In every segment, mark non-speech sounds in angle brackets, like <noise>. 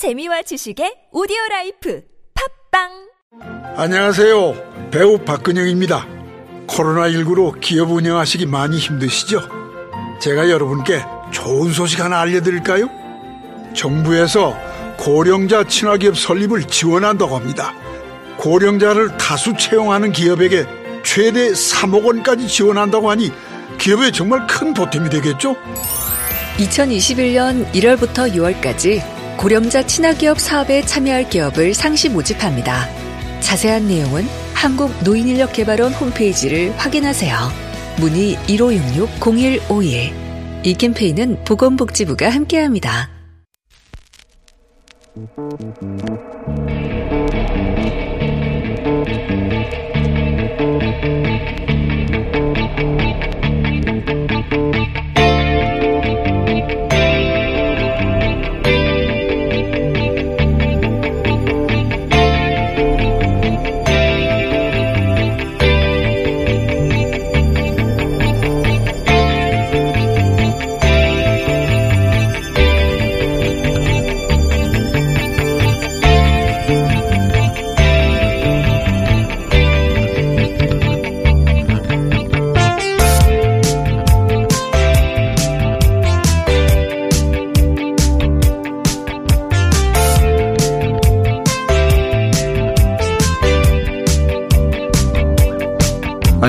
재미와 지식의 오디오 life 팟빵 안녕하세요. 배우 박근영입니다. 코로나19로 기업 운영하시기 많이 힘드시죠? 제가 여러분께 좋은 소식 하나 알려드릴까요? 정부에서 고령자 친화기업 설립을 지원한다고 합니다. 고령자를 다수 채용하는 기업에게 최대 3억 원까지 지원한다고 하니 기업에 정말 큰 보탬이 되겠죠? 2021년 1월부터 6월까지 고령자 친화기업 사업에 참여할 기업을 상시 모집합니다. 자세한 내용은 한국노인인력개발원 홈페이지를 확인하세요. 문의 1566-0151. 이 캠페인은 보건복지부가 함께합니다.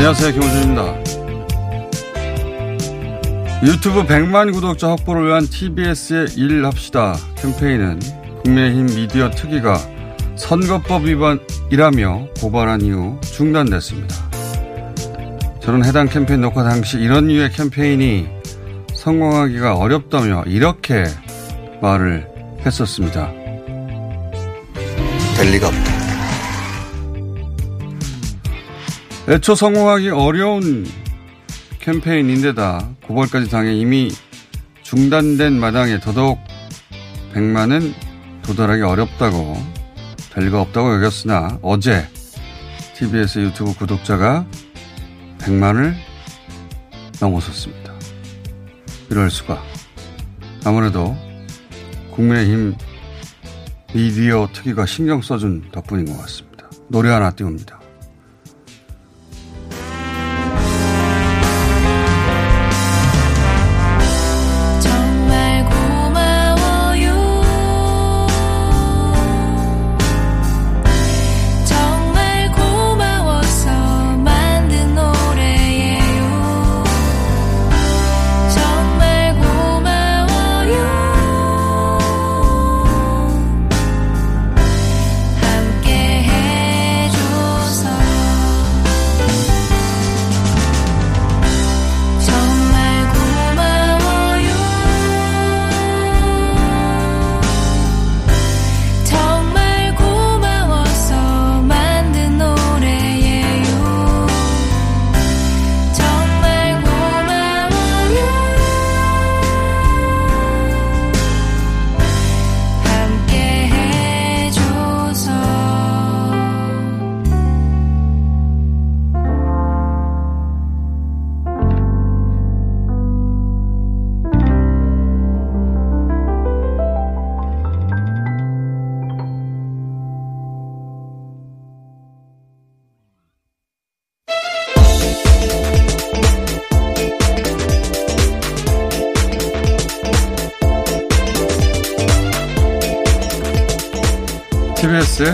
안녕하세요. 김호준입니다. 유튜브 100만 구독자 확보를 위한 TBS의 일합시다 캠페인은 국민의힘 미디어 특위가 선거법 위반이라며 고발한 이후 중단됐습니다. 저는 해당 캠페인 녹화 당시 이런 류의 캠페인이 성공하기가 어렵다며 이렇게 말을 했었습니다. 될 리가 없다. 애초 성공하기 어려운 캠페인인데다 고발까지 당해 이미 중단된 마당에 더더욱 100만은 도달하기 어렵다고 될 리가 없다고 여겼으나 어제 TBS 유튜브 구독자가 100만을 넘어섰습니다. 이럴 수가. 아무래도 국민의힘 미디어 특위가 신경 써준 덕분인 것 같습니다. 노래 하나 띄웁니다.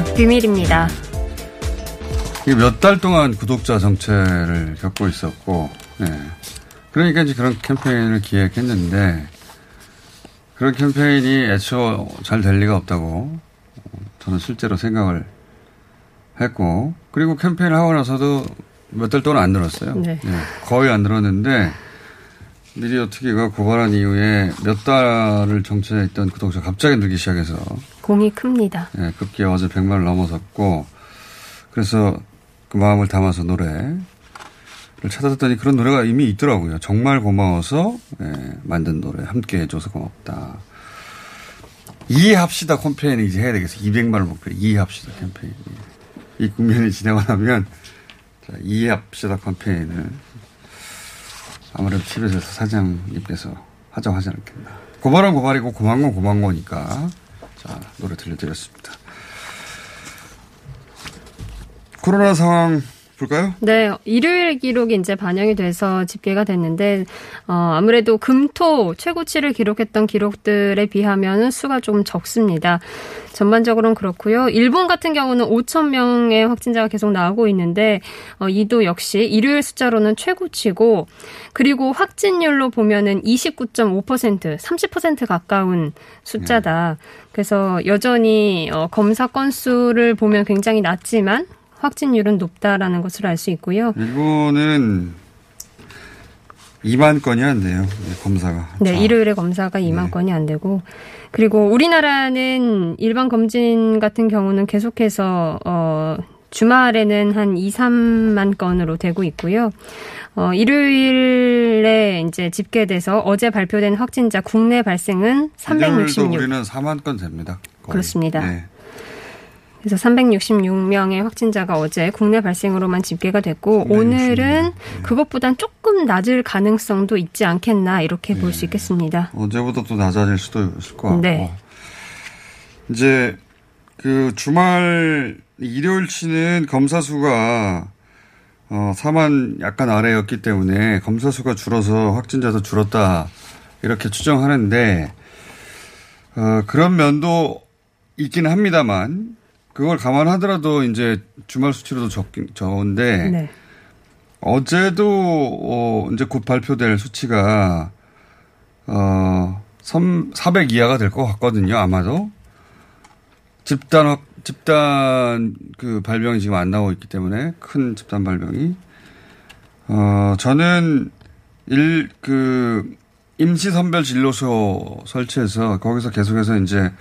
TBS 비밀입니다. 몇 달 동안 구독자 정체를 겪고 있었고, 네. 그러니까 이제 그런 캠페인을 기획했는데, 그런 캠페인이 애초 잘 될 리가 없다고 저는 실제로 생각을 했고, 그리고 캠페인을 하고 나서도 몇 달 동안 안 늘었어요. 네. 거의 안 늘었는데, 미디어 특위가 고발한 이후에 몇 달을 정체했던 구독자 갑자기 늘기 시작해서 공이 큽니다. 예, 급기야 어제 100만을 넘어섰고, 그래서 그 마음을 담아서 노래를 찾아듣더니 그런 노래가 이미 있더라고요. 정말 고마워서 예, 만든 노래 함께 해줘서 고맙다. 이해합시다 캠페인을 이제 해야 되겠어. 200만을 목표 이해합시다 캠페인. 이 국면이 진행을 하면 자, 이해합시다 캠페인을 아무래도 TBS에서 사장님께서 하자고 하지 않겠나. 고발은 고발이고 고만 건 고만 거니까 자, 노래 들려드렸습니다. 코로나 상황 볼까요? 네, 일요일 기록이 이제 반영이 돼서 집계가 됐는데, 어, 아무래도 금토 최고치를 기록했던 기록들에 비하면 수가 좀 적습니다. 전반적으로는 그렇고요. 일본 같은 경우는 5천 명의 확진자가 계속 나오고 있는데, 어, 이도 역시 일요일 숫자로는 최고치고, 그리고 확진율로 보면은 29.5%, 30% 가까운 숫자다. 그래서 여전히 어, 검사 건수를 보면 굉장히 낮지만 확진율은 높다라는 것을 알 수 있고요. 일본은 2만 건이 안 돼요. 네, 검사가. 네, 자, 일요일에 검사가 2만 네. 건이 안 되고 그리고 우리나라는 일반 검진 같은 경우는 계속해서 어 주말에는 한 2, 3만 건으로 되고 있고요. 어 일요일에 이제 집계돼서 어제 발표된 확진자 국내 발생은 일요일도 366. 우리는 4만 건 됩니다. 거의. 그렇습니다. 네. 그래서 366명의 확진자가 어제 국내 발생으로만 집계가 됐고 366. 오늘은 네. 그것보단 조금 낮을 가능성도 있지 않겠나 이렇게 볼수 있겠습니다. 어제보다 또 낮아질 수도 있을 것 같고. 네. 이제 그 주말 일요일치는 검사 수가 어 4만 약간 아래였기 때문에 검사 수가 줄어서 확진자도 줄었다 이렇게 추정하는데 어 그런 면도 있긴 합니다만 그걸 감안하더라도 이제 주말 수치로도 적긴 적은데 네. 어제도 어, 이제 곧 발표될 수치가 어 3, 400 이하가 될 것 같거든요. 아마도 집단 확 집단 그 발병이 지금 안 나오고 있기 때문에 큰 집단 발병이 어 저는 일 그 임시 선별 진료소 설치해서 거기서 계속해서 이제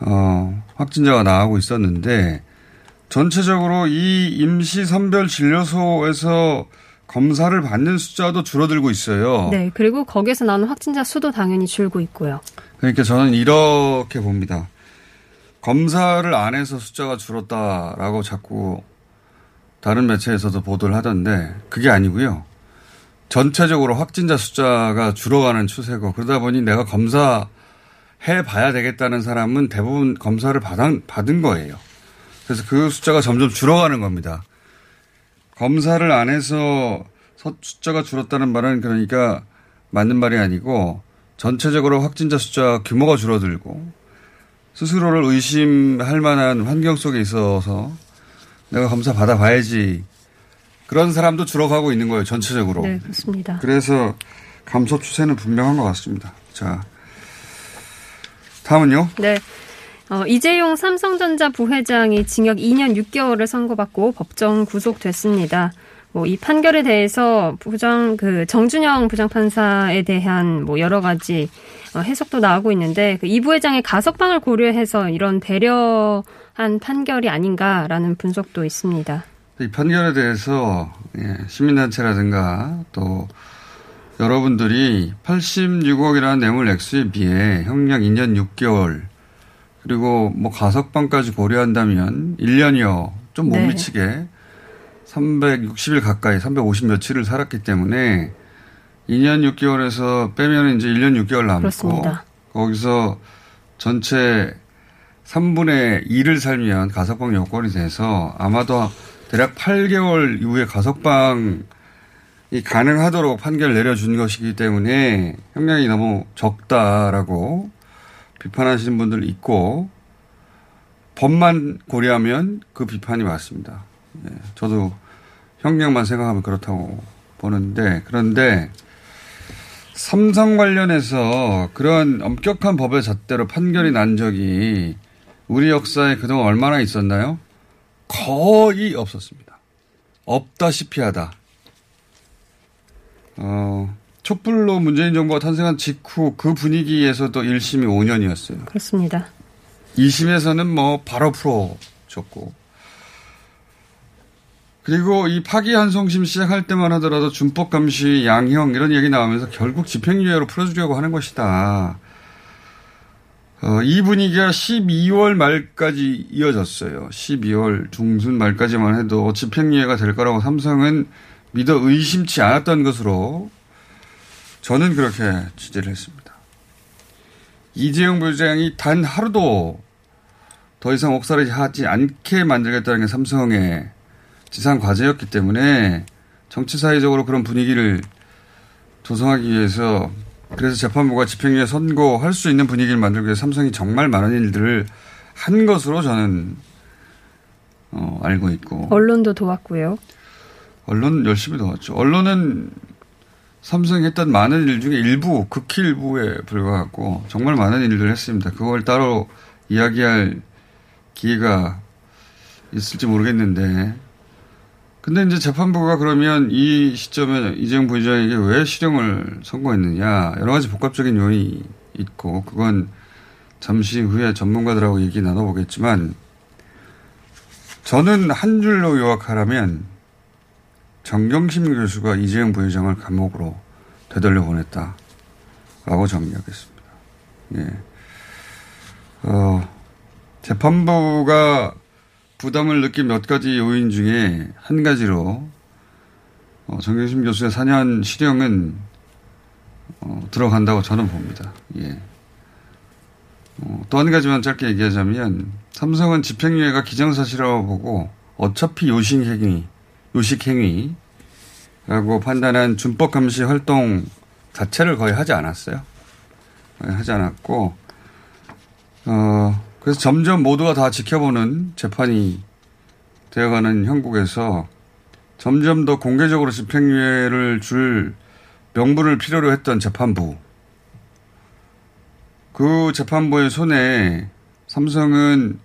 어 확진자가 나오고 있었는데 전체적으로 이 임시 선별 진료소에서 검사를 받는 숫자도 줄어들고 있어요. 네, 그리고 거기에서 나오는 확진자 수도 당연히 줄고 있고요. 그러니까 저는 이렇게 봅니다. 검사를 안 해서 숫자가 줄었다라고 자꾸 다른 매체에서도 보도를 하던데 그게 아니고요. 전체적으로 확진자 숫자가 줄어가는 추세고 그러다 보니 내가 검사 해 봐야 되겠다는 사람은 대부분 검사를 받은, 받은 거예요. 그래서 그 숫자가 점점 줄어가는 겁니다. 검사를 안 해서 서- 숫자가 줄었다는 말은 그러니까 맞는 말이 아니고 전체적으로 확진자 숫자 규모가 줄어들고 스스로를 의심할 만한 환경 속에 있어서 내가 검사 받아봐야지 그런 사람도 줄어가고 있는 거예요 전체적으로. 네, 그렇습니다. 그래서 감소 추세는 분명한 것 같습니다. 자, 다음은요. 네. 어, 이재용 삼성전자 부회장이 징역 2년 6개월을 선고받고 법정 구속됐습니다. 뭐 이 판결에 대해서 부장 그 정준영 부장 판사에 대한 뭐 여러 가지 어, 해석도 나오고 있는데 그 이 부회장의 가석방을 고려해서 이런 배려한 판결이 아닌가라는 분석도 있습니다. 이 판결에 대해서 예, 시민단체라든가 또 여러분들이 86억이라는 뇌물 액수에 비해 형량 2년 6개월 그리고 뭐 가석방까지 고려한다면 1년이요 좀못 네. 미치게 360일 가까이 350 며칠을 살았기 때문에 2년 6개월에서 빼면 이제 1년 6개월 남고 그렇습니다. 거기서 전체 3분의 2를 살면 가석방 요건이 돼서 아마도 대략 8개월 이후에 가석방 이 가능하도록 판결 내려준 것이기 때문에 형량이 너무 적다라고 비판하시는 분들 있고 법만 고려하면 그 비판이 맞습니다. 예, 저도 형량만 생각하면 그렇다고 보는데 그런데 삼성 관련해서 그런 엄격한 법의 잣대로 판결이 난 적이 우리 역사에 그동안 얼마나 있었나요? 거의 없었습니다. 없다시피 하다. 어, 촛불로 문재인 정부가 탄생한 직후 그 분위기에서도 1심이 5년이었어요. 그렇습니다. 2심에서는 뭐 바로 풀어줬고. 그리고 이 파기환송심 시작할 때만 하더라도 준법 감시 양형 이런 얘기 나오면서 결국 집행유예로 풀어주려고 하는 것이다. 어, 이 분위기가 12월 말까지 이어졌어요. 12월 중순 말까지만 해도 집행유예가 될 거라고 삼성은 믿어 의심치 않았던 것으로 저는 그렇게 취재를 했습니다. 이재용 부회장이 단 하루도 더 이상 옥살이 하지 않게 만들겠다는 게 삼성의 지상 과제였기 때문에 정치 사회적으로 그런 분위기를 조성하기 위해서 그래서 재판부가 집행유예 선고할 수 있는 분위기를 만들기 위해서 삼성이 정말 많은 일들을 한 것으로 저는 어, 알고 있고 언론도 도왔고요. 언론 열심히 도왔죠. 언론은 삼성이 했던 많은 일 중에 일부, 극히 일부에 불과하고 정말 많은 일들을 했습니다. 그걸 따로 이야기할 기회가 있을지 모르겠는데. 근데 이제 재판부가 그러면 이 시점에 이재용 부회장에게 왜 실형을 선고했느냐. 여러 가지 복합적인 요인이 있고, 그건 잠시 후에 전문가들하고 얘기 나눠보겠지만, 저는 한 줄로 요약하라면, 정경심 교수가 이재용 부회장을 감옥으로 되돌려 보냈다라고 정리하겠습니다. 예. 어, 재판부가 부담을 느낀 몇 가지 요인 중에 한 가지로 어, 정경심 교수의 4년 실형은 어, 들어간다고 저는 봅니다. 예. 어, 또한 가지만 짧게 얘기하자면 삼성은 집행유예가 기정사실이라고 보고 어차피 요식 행위 요식행위라고 판단한 준법 감시 활동 자체를 거의 하지 않았어요. 하지 않았고, 어, 그래서 점점 모두가 다 지켜보는 재판이 되어가는 형국에서 점점 더 공개적으로 집행유예를 줄 명분을 필요로 했던 재판부. 그 재판부의 손에 삼성은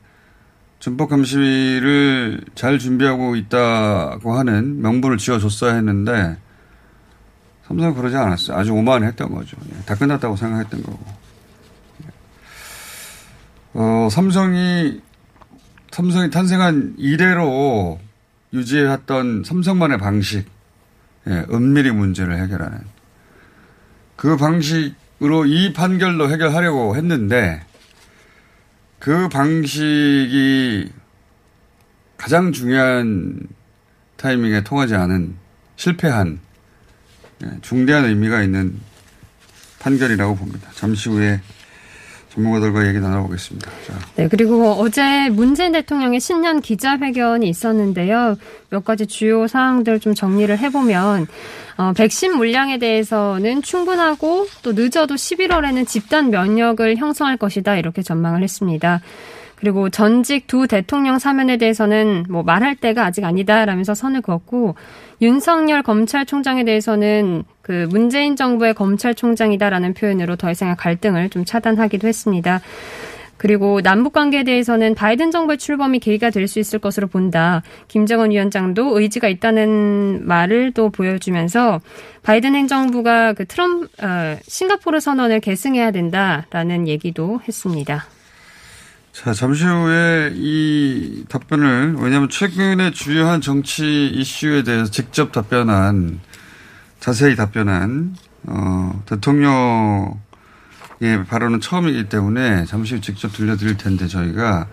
준법 감시를 잘 준비하고 있다고 하는 명분을 지어줬어야 했는데 삼성은 그러지 않았어요. 아주 오만했던 거죠. 예, 다 끝났다고 생각했던 거고. 어, 삼성이 삼성이 탄생한 이래로 유지해왔던 삼성만의 방식, 예, 은밀히 문제를 해결하는 그 방식으로 이 판결도 해결하려고 했는데 그 방식이 가장 중요한 타이밍에 통하지 않은 실패한 예, 중대한 의미가 있는 판결이라고 봅니다. 잠시 후에 전문가들과 얘기 나눠보겠습니다. 자. 네, 그리고 어제 문재인 대통령의 신년 기자회견이 있었는데요. 몇 가지 주요 사항들 좀 정리를 해보면, 어, 백신 물량에 대해서는 충분하고 또 늦어도 11월에는 집단 면역을 형성할 것이다. 이렇게 전망을 했습니다. 그리고 전직 두 대통령 사면에 대해서는 뭐 말할 때가 아직 아니다라면서 선을 그었고 윤석열 검찰총장에 대해서는 그 문재인 정부의 검찰총장이다라는 표현으로 더 이상의 갈등을 좀 차단하기도 했습니다. 그리고 남북 관계에 대해서는 바이든 정부의 출범이 계기가 될 수 있을 것으로 본다. 김정은 위원장도 의지가 있다는 말을 또 보여주면서 바이든 행정부가 그 트럼프 어, 싱가포르 선언을 계승해야 된다라는 얘기도 했습니다. 자, 잠시 후에 이 답변을, 왜냐하면 최근에 주요한 정치 이슈에 대해서 직접 답변한, 자세히 답변한, 어, 대통령의 발언은 처음이기 때문에 잠시 후 직접 들려드릴 텐데 저희가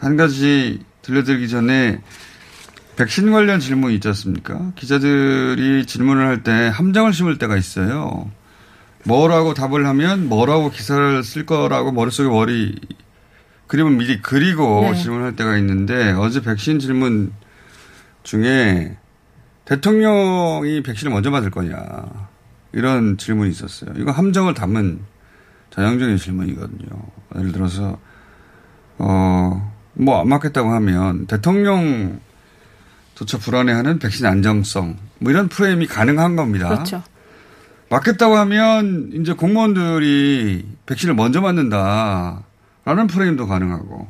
한 가지 들려드리기 전에 백신 관련 질문이 있지 않습니까? 기자들이 질문을 할 때 함정을 심을 때가 있어요. 뭐라고 답을 하면 뭐라고 기사를 쓸 거라고 머릿속에 머리 그림을 미리 그리고 네. 질문할 때가 있는데 어제 백신 질문 중에 대통령이 백신을 먼저 맞을 거냐 이런 질문이 있었어요. 이거 함정을 담은 전형적인 질문이거든요. 예를 들어서 어 뭐 안 맞겠다고 하면 대통령 조차 불안해하는 백신 안정성 뭐 이런 프레임이 가능한 겁니다. 그렇죠. 맞겠다고 하면 이제 공무원들이 백신을 먼저 맞는다 라는 프레임도 가능하고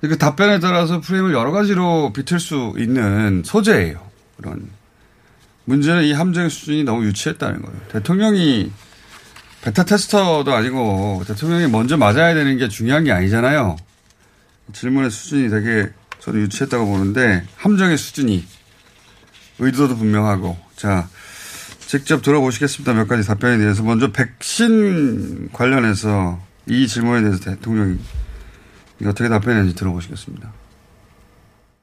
그 답변에 따라서 프레임을 여러 가지로 비틀 수 있는 소재예요. 그런 문제는 이 함정의 수준이 너무 유치했다는 거예요. 대통령이 베타 테스터도 아니고 대통령이 먼저 맞아야 되는 게 중요한 게 아니잖아요. 질문의 수준이 되게 저는 유치했다고 보는데 함정의 수준이 의도도 분명하고 자 직접 들어보시겠습니다. 몇 가지 답변에 대해서 먼저 백신 관련해서 이 질문에 대해서 대통령이 어떻게 답변했는지 들어보시겠습니다.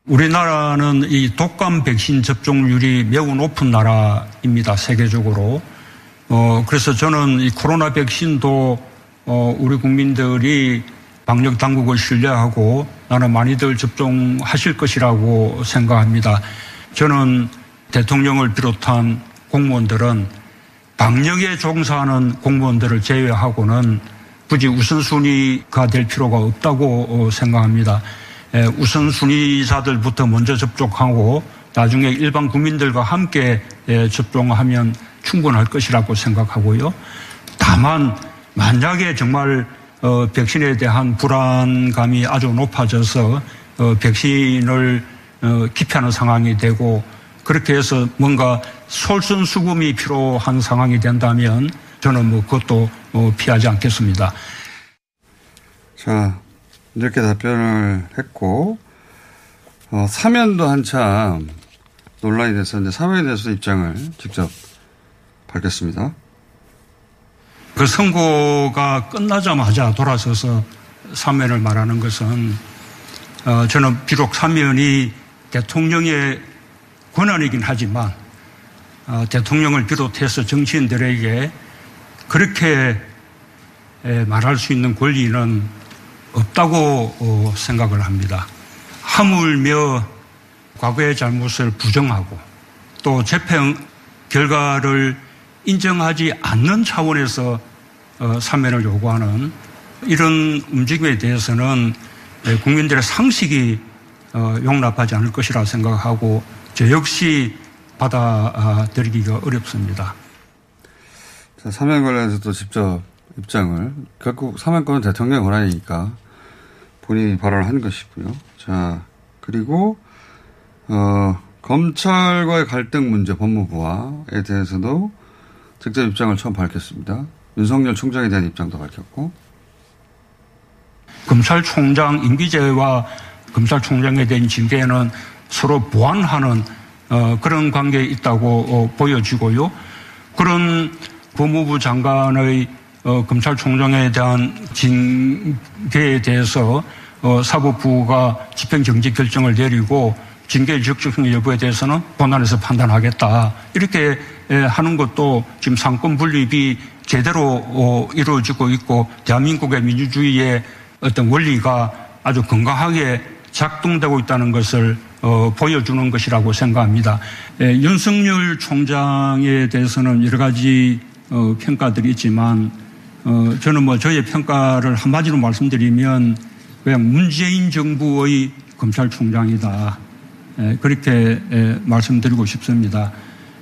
우리나라는 이 독감 백신 접종률이 매우 높은 나라입니다. 세계적으로. 어, 그래서 저는 이 코로나 백신도 어, 우리 국민들이 방역 당국을 신뢰하고 나는 많이들 접종하실 것이라고 생각합니다. 저는 대통령을 비롯한 공무원들은 방역에 종사하는 공무원들을 제외하고는 굳이 우선순위가 될 필요가 없다고 어, 생각합니다. 에, 우선순위자들부터 먼저 접촉하고 나중에 일반 국민들과 함께 에, 접종하면 충분할 것이라고 생각하고요. 다만 만약에 정말 어, 백신에 대한 불안감이 아주 높아져서 어, 백신을 어, 기피하는 상황이 되고 그렇게 해서 뭔가 솔선수범이 필요한 상황이 된다면 저는 뭐 그것도 어, 피하지 않겠습니다. 자, 이렇게 답변을 했고, 어, 사면도 한참 논란이 됐었는데, 사면에 대해서 입장을 직접 밝혔습니다. 그 선고가 끝나자마자 돌아서서 사면을 말하는 것은 어, 저는 비록 사면이 대통령의 권한이긴 하지만 어, 대통령을 비롯해서 정치인들에게 그렇게 에, 말할 수 있는 권리는 없다고 어, 생각을 합니다. 하물며 과거의 잘못을 부정하고 또 재판 결과를 인정하지 않는 차원에서 어, 사면을 요구하는 이런 움직임에 대해서는 에, 국민들의 상식이 어, 용납하지 않을 것이라 생각하고 저 역시 받아들이기가 어렵습니다. 자, 사면 관련해서도 직접 입장을, 결국 사면권은 대통령의 권한이니까 본인이 발언을 한 것이고요. 자, 그리고, 어, 검찰과의 갈등 문제 법무부와에 대해서도 직접 입장을 처음 밝혔습니다. 윤석열 총장에 대한 입장도 밝혔고, 검찰총장 임기제와 검찰총장에 대한 징계는 서로 보완하는 어, 그런 관계에 있다고 어, 보여지고요. 그런 법무부 장관의 어, 검찰총장에 대한 징계에 대해서 어, 사법부가 집행정지 결정을 내리고 징계 적격성 여부에 대해서는 본안에서 판단하겠다. 이렇게 에, 하는 것도 지금 상권 분립이 제대로 어, 이루어지고 있고 대한민국의 민주주의의 어떤 원리가 아주 건강하게 작동되고 있다는 것을 어, 보여주는 것이라고 생각합니다. 에, 윤석열 총장에 대해서는 여러 가지 어, 평가들이 있지만 어, 저는 뭐 저의 평가를 한마디로 말씀드리면 그냥 문재인 정부의 검찰총장이다. 에, 그렇게 에, 말씀드리고 싶습니다.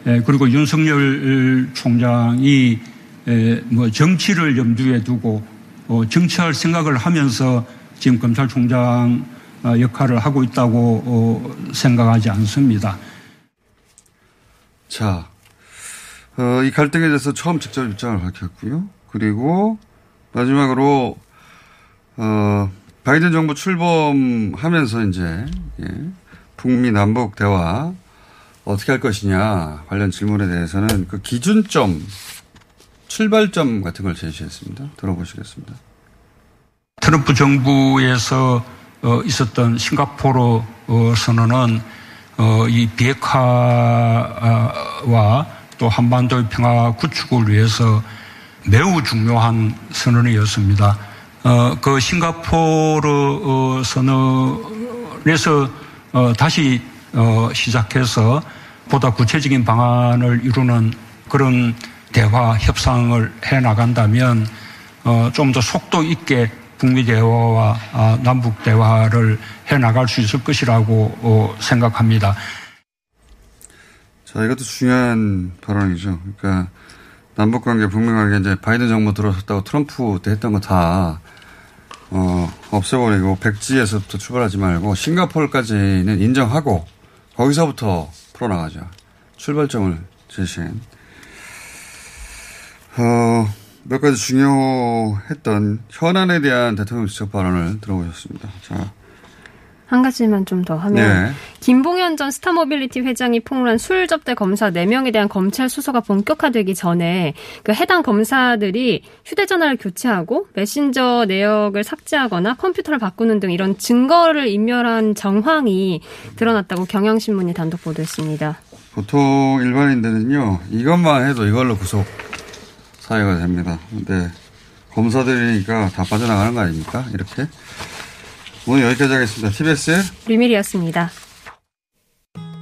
에, 그리고 윤석열 총장이 에, 뭐 정치를 염두에 두고 어, 정치할 생각을 하면서 지금 검찰총장 어, 역할을 하고 있다고 어, 생각하지 않습니다. 자, 어, 이 갈등에 대해서 처음 직접 입장을 밝혔고요. 그리고 마지막으로 어, 바이든 정부 출범하면서 이제 예, 북미 남북 대화 어떻게 할 것이냐 관련 질문에 대해서는 그 기준점 출발점 같은 걸 제시했습니다. 들어보시겠습니다. 트럼프 정부에서 어, 있었던 싱가포르 어, 선언은 어, 이 비핵화와 또 한반도의 평화 구축을 위해서 매우 중요한 선언이었습니다. 어, 그 싱가포르 어, 선언에서 어, 다시 어, 시작해서 보다 구체적인 방안을 이루는 그런 대화 협상을 해 나간다면 어, 좀더 속도 있게 북미 대화와 아, 남북 대화를 해 나갈 수 있을 것이라고 어, 생각합니다. 자, 이것도 중요한 발언이죠. 그러니까 남북 관계, 북미 관계 이제 바이든 정부 들어섰다고 트럼프 때 했던 거 다 어, 없애버리고 백지에서부터 출발하지 말고 싱가포르까지는 인정하고 거기서부터 풀어나가자. 출발점을 제시한. 어, 몇 가지 중요했던 현안에 대한 대통령 직접 발언을 들어보셨습니다. 자, 한 가지만 좀 더 하면 네. 김봉현 전 스타모빌리티 회장이 폭로한 술 접대 검사 4명에 대한 검찰 수사가 본격화되기 전에 그 해당 검사들이 휴대전화를 교체하고 메신저 내역을 삭제하거나 컴퓨터를 바꾸는 등 이런 증거를 인멸한 정황이 드러났다고 경향신문이 단독 보도했습니다. 보통 일반인들은요, 이것만 해도 이걸로 구속 사유가 됩니다. 근데 검사들이니까 다 빠져나가는 거 아닙니까? 이렇게. 오늘 여기까지 하겠습니다. TBS 류밀이었습니다.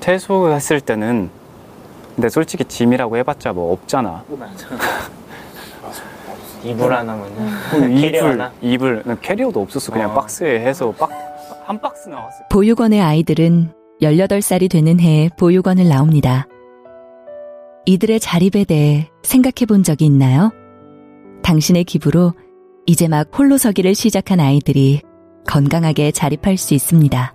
퇴소했을 때는 근데 솔직히 짐이라고 해봤자 뭐 없잖아. <laughs> 이불 하나면은 그럼 <laughs> 캐리어 이불 하나? 이불 난 캐리어도 없었어. 그냥 어. 박스에 해서 박 한 박스 나왔어. 보육원의 아이들은 18살이 되는 해에 보육원을 나옵니다. 이들의 자립에 대해 생각해 본 적이 있나요? 당신의 기부로 이제 막 홀로 서기를 시작한 아이들이 건강하게 자립할 수 있습니다.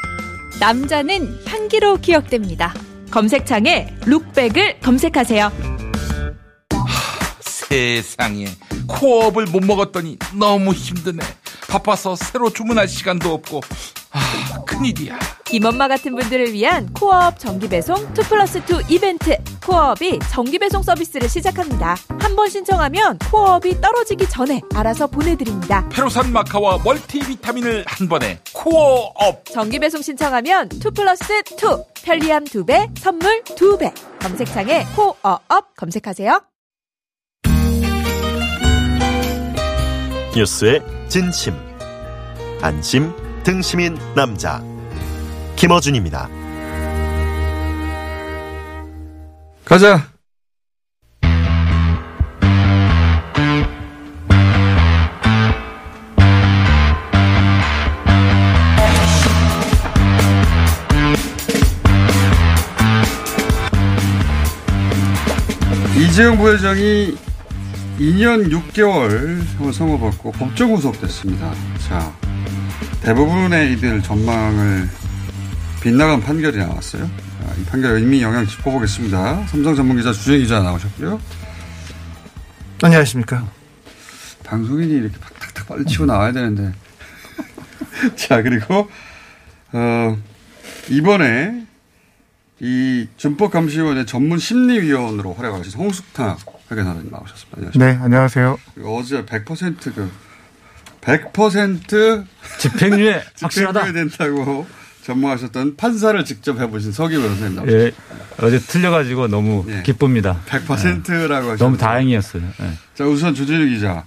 남자는 향기로 기억됩니다. 검색창에 룩백을 검색하세요. 세상에 코업을 못 먹었더니 너무 힘드네. 바빠서 새로 주문할 시간도 없고 아 큰일이야. 김엄마 같은 분들을 위한 코어업 정기배송 2 플러스 2 이벤트. 코어업이 정기배송 서비스를 시작합니다. 한 번 신청하면 코어업이 떨어지기 전에 알아서 보내드립니다. 페루산 마카와 멀티비타민을 한 번에 코어업. 정기배송 신청하면 2 플러스 2 편리함 2배 선물 2배. 검색창에 코어업 검색하세요. 뉴스의 진심. 안심 등심인 남자 김어준입니다. 가자. 이재용 부회장이 2년 6개월 형을 선고받고 법정 구속됐습니다. 자, 대부분의 이들 전망을 빗나간 판결이 나왔어요. 자, 이 판결 의미 영향 짚어보겠습니다. 삼성 전문기자 주재 기자 나오셨고요. 안녕하십니까. 방송인이 이렇게 탁탁탁 빨리 치고 나와야 되는데. <laughs> 자, 그리고, 어, 이번에 이 준법감시위원회 전문 심리위원으로 활약하신 홍숙탁 회계사님 나오셨습니다. 안녕하십니까. 네, 안녕하세요. 어제 100% 그, 100% <laughs> 집행유예 확실하다. 집행유예 된다고 전망하셨던 판사를 직접 해보신 서기 변호사님 나오셨습니다. 예, 어제 틀려가지고 너무 기쁩니다. 100%라고 하셨는데. 너무 다행이었어요. 예. 자, 우선 주진우 기자.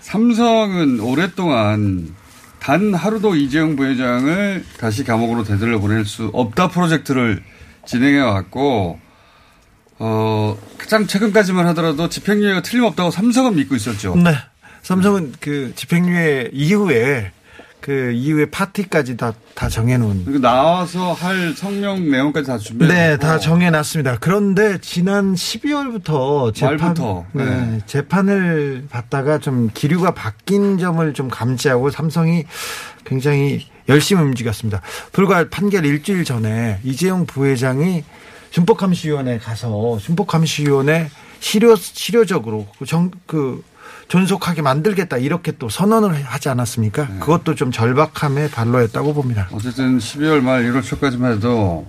삼성은 오랫동안 단 하루도 이재용 부회장을 다시 감옥으로 되돌려 보낼 수 없다 프로젝트를 진행해 왔고, 어, 가장 최근까지만 하더라도 집행유예가 틀림없다고 삼성은 믿고 있었죠. 네. 삼성은 그 집행유예 이후에 그 이후에 파티까지 다, 다 정해놓은. 그리고 나와서 할 성명 내용까지 다 준비해 네, 다 정해놨습니다. 그런데 지난 12월부터 재판, 말부터, 네, 네. 재판을 받다가 좀 기류가 바뀐 점을 좀 감지하고 삼성이 굉장히 열심히 움직였습니다. 불과 판결 일주일 전에 이재용 부회장이 준법감시위원회 가서 준법감시위원회 실효 실효적으로 그 정, 그 존속하게 만들겠다 이렇게 또 선언을 하지 않았습니까? 그것도 좀 절박함의 발로였다고 봅니다. 어쨌든 12월 말 1월 초까지만 해도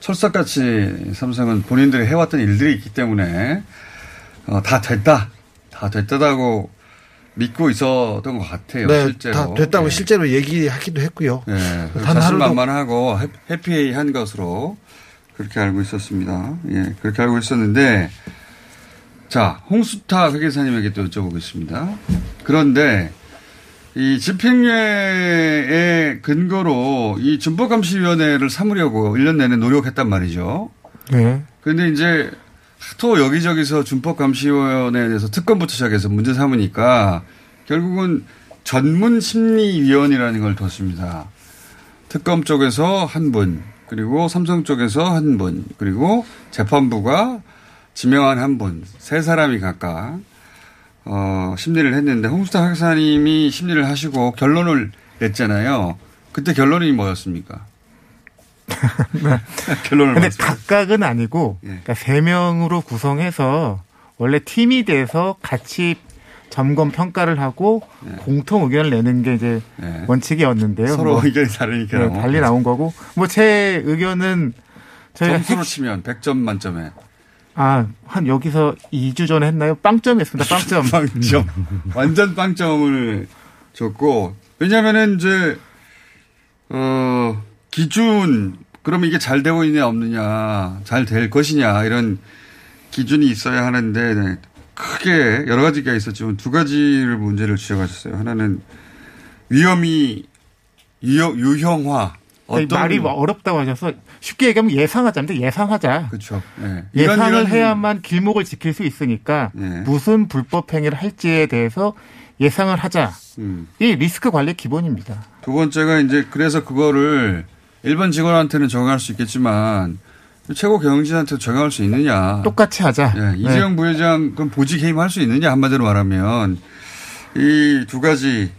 철석같이 삼성은 본인들이 해왔던 일들이 있기 때문에 어, 다 됐다. 다 됐다고 믿고 있었던 것 같아요. 네, 실제로. 다 됐다고 예. 실제로 얘기하기도 했고요. 네, 단 하루도 자신만만하고 해- 해피한 것으로 그렇게 알고 있었습니다. 예, 그렇게 알고 있었는데, 자, 홍수탁 회계사님에게 또 여쭤보겠습니다. 그런데, 이 집행유예의 근거로 이 준법감시위원회를 삼으려고 1년 내내 노력했단 말이죠. 네. 근데 이제 하도 여기저기서 준법감시위원회에 대해서 특검부터 시작해서 문제 삼으니까 결국은 전문 심리위원이라는 걸 뒀습니다. 특검 쪽에서 한 분, 그리고 삼성 쪽에서 한 분, 그리고 재판부가 지명한 한 분, 세 사람이 각각 어, 심리를 했는데 홍수탁 박사님이 심리를 하시고 결론을 냈잖아요. 그때 결론이 뭐였습니까? <laughs> 결론을 근데 각각은 아니고 예. 그러니까 세 명으로 구성해서 원래 팀이 돼서 같이 점검 평가를 하고 공통 의견을 내는 게 이제 원칙이었는데요. 네. 서로 뭐, 의견이 다르니까 네, 달리 나온 거고 뭐 제 의견은 저희가 점수로 핵- 치면 100점 만점에 아, 한 여기서 2주 전에 했나요? 빵점이었습니다. 빵점. <laughs> 빵점. 완전 빵점을 줬고 왜냐면은 이제 어 기준 그러면 이게 잘 되고 있냐 없느냐 잘 될 것이냐 이런 기준이 있어야 하는데 네, 크게 여러 가지가 있었지만 두 가지를 문제를 지적하셨어요. 하나는 위험이 유형, 유형화 아니, 말이 뭐 어렵다고 하셔서 쉽게 얘기하면 예상하자인데 예상하자. 그렇죠. 네. 예상을 이런- 이런- 해야만 길목을 지킬 수 있으니까 무슨 불법 행위를 할지에 대해서 예상을 하자. 음. 이 리스크 관리 기본입니다. 두 번째가 이제 그래서 그거를 일반 직원한테는 적용할 수 있겠지만 최고 경영진한테 적용할 수 있느냐. 똑같이 하자. 예, 이재용 부회장 그럼 보직 해임할 수 있느냐 한마디로 말하면 이 두 가지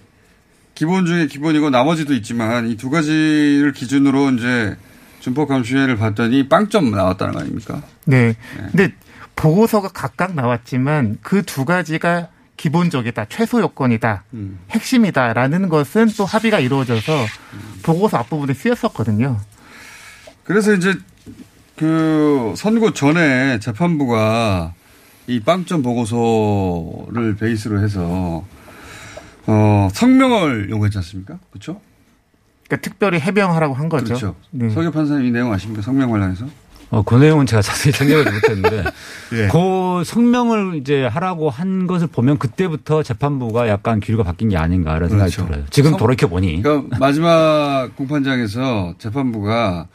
기본 중에 기본이고 나머지도 있지만 이 두 가지를 기준으로 이제 준법 감시회를 봤더니 빵점 나왔다는 거 아닙니까? 네. 근데 보고서가 각각 나왔지만 그 두 가지가 기본적이다, 최소 요건이다, 음. 핵심이다라는 것은 또 합의가 이루어져서 보고서 앞부분에 쓰였었거든요. 그래서 이제 그 선고 전에 재판부가 이 빵점 보고서를 베이스로 해서 어 성명을 요구했지 않습니까? 그렇죠? 그러니까 특별히 해명하라고 한 거죠. 그렇죠. 네. 서교 판사님 이 내용 아십니까? 성명 관련해서? 어, 그 내용은 제가 자세히 생각을 못했는데, <laughs> 예. 그 성명을 이제 하라고 한 것을 보면 그때부터 재판부가 약간 기류가 바뀐 게 아닌가라는 생각이 그렇죠. 들어요. 지금 성- 돌이켜 보니. 그러니까 마지막 공판장에서 재판부가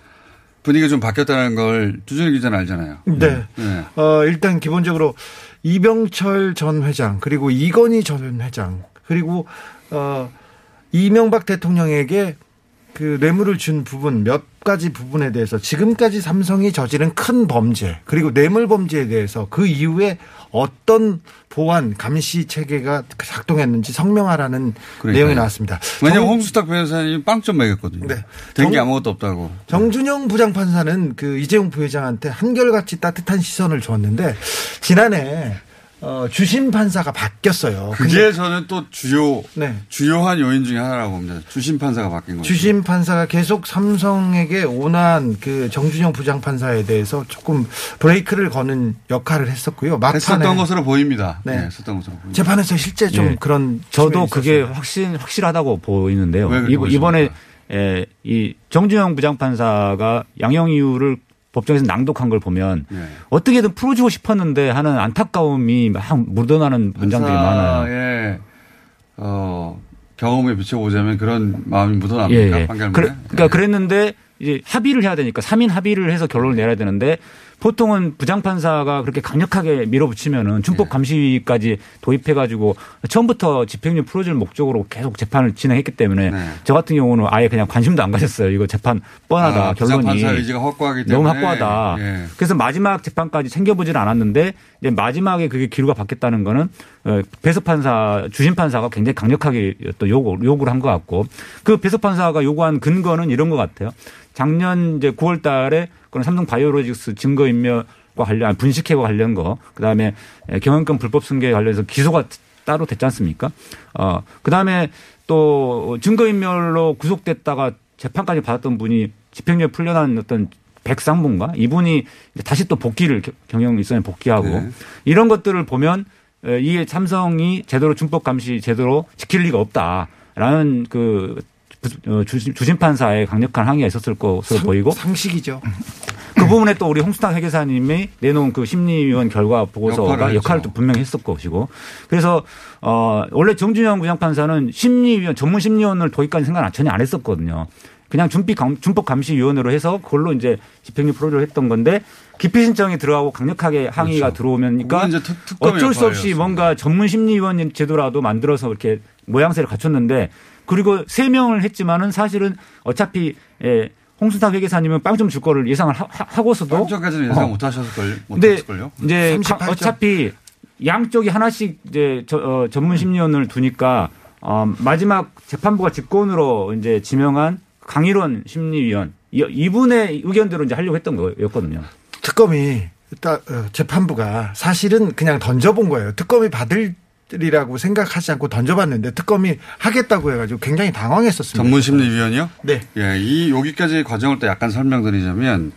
분위기가 좀 바뀌었다는 걸 두준희 기자는 알잖아요. 네. 네. 어, 일단 기본적으로 이병철 전 회장 그리고 이건희 전 회장 그리고 어, 이명박 대통령에게 그 뇌물을 준 부분 몇 가지 부분에 대해서 지금까지 삼성이 저지른 큰 범죄 그리고 뇌물 범죄에 대해서 그 이후에 어떤 보안 감시 체계가 작동했는지 성명하라는 그러니까요. 내용이 나왔습니다. 왜냐면 정- 홍수탁 변호사님이 빵점 매겼거든요. 된게 정- 아무것도 없다고. 정준영 부장판사는 그 이재용 부회장한테 한결같이 따뜻한 시선을 줬는데 지난해 어, 주심 판사가 바뀌었어요. 그게 저는 또 주요 네. 주요한 요인 중에 하나라고 봅니다. 주심 판사가 바뀐 거죠. 주심 판사가 계속 삼성에게 온한 그 정준영 부장 판사에 대해서 조금 브레이크를 거는 역할을 했었고요. 막판에 했었던 것으로 보입니다. 네. 네, 했었던 것으로 보입니다. 재판에서 실제 좀 예. 그런 저도 그게 확신 확실하다고 보이는데요. 이번- 이번에 에, 이 정준영 부장 판사가 양형 이유를 법정에서 낭독한 걸 보면 네. 어떻게든 풀어주고 싶었는데 하는 안타까움이 막 묻어나는 문장들이 많아요. 판사의 어, 경험에 비춰보자면 그런 마음이 묻어납니까? 예, 예. 판결문에? 그래, 그러 니까 그랬는데 이제 합의를 해야 되니까 3인 합의를 해서 결론을 내야 되는데 보통은 부장판사가 그렇게 강력하게 밀어붙이면은 준법 예. 감시까지 도입해 가지고 처음부터 집행유예 풀어줄 목적으로 계속 재판을 진행했기 때문에 저 같은 경우는 아예 그냥 관심도 안 가졌어요. 이거 재판 뻔하다 네. 아, 결론이 너무 때문에. 확고하다. 예. 그래서 마지막 재판까지 챙겨보질 않았는데 이제 마지막에 그게 기류가 바뀌었다는 거는 어, 배석 판사, 주심 판사가 굉장히 강력하게 또 요구, 요구를 한 것 같고 그 배석 판사가 요구한 근거는 이런 것 같아요. 작년 이제 9월 달에 그런 삼성 바이오로직스 증거인멸과 관련, 아니, 분식회과 관련 거, 그 다음에 경영권 불법 승계 관련해서 기소가 따로 됐지 않습니까? 어, 그 다음에 또 증거인멸로 구속됐다가 재판까지 받았던 분이 집행유예 풀려난 어떤 백상봉가 이분이 다시 또 복귀를 겨- 경영 일선에 복귀하고 네. 이런 것들을 보면 에, 이게 삼성이 제대로 준법 감시 제대로 지킬 리가 없다라는 그 주심, 주심 판사의 강력한 항의가 있었을 것으로 보이고 상식이죠. <laughs> 그 부분에 또 우리 홍수탁 회계사님이 내놓은 그 심리위원 결과 보고서가 역할을 역할을. 또 분명히 했을 것이고 그래서 어 원래 정준영 부장판사는 심리위원 전문 심리위원을 도입까지 생각 전혀 안 했었거든요. 그냥 준비 감, 준법 감시 위원회로 해서 그걸로 이제 집행유 프로를 했던 건데 기피 신청이 들어가고 강력하게 항의가 들어오면니까 특- 특검의 어쩔 수 없이 역할이었습니다. 뭔가 전문 심리위원 제도라도 만들어서 이렇게 모양새를 갖췄는데 그리고 세 명을 했지만은 사실은 어차피 예, 홍순탁 회계사님은 빵 좀 줄 거를 예상을 하, 고서도 빵점까지는 예상 못 하셨을걸요? 못 근데 하셨을걸요? 이제 38 가- 점. 어차피 양쪽이 하나씩 이제 저, 어, 전문 심리원을 두니까 어, 마지막 재판부가 직권으로 이제 지명한 강일원 심리위원 이- 이분의 의견대로 이제 하려고 했던 거였거든요. 특검이 따- 어, 재판부가 사실은 그냥 던져본 거예요. 특검이 받 으리라고 생각하지 않고 던져봤는데 특검이 하겠다고 해가지고 굉장히 당황했었습니다. 전문심리위원이요? 네. 예, 이 여기까지 과정을 또 약간 설명드리자면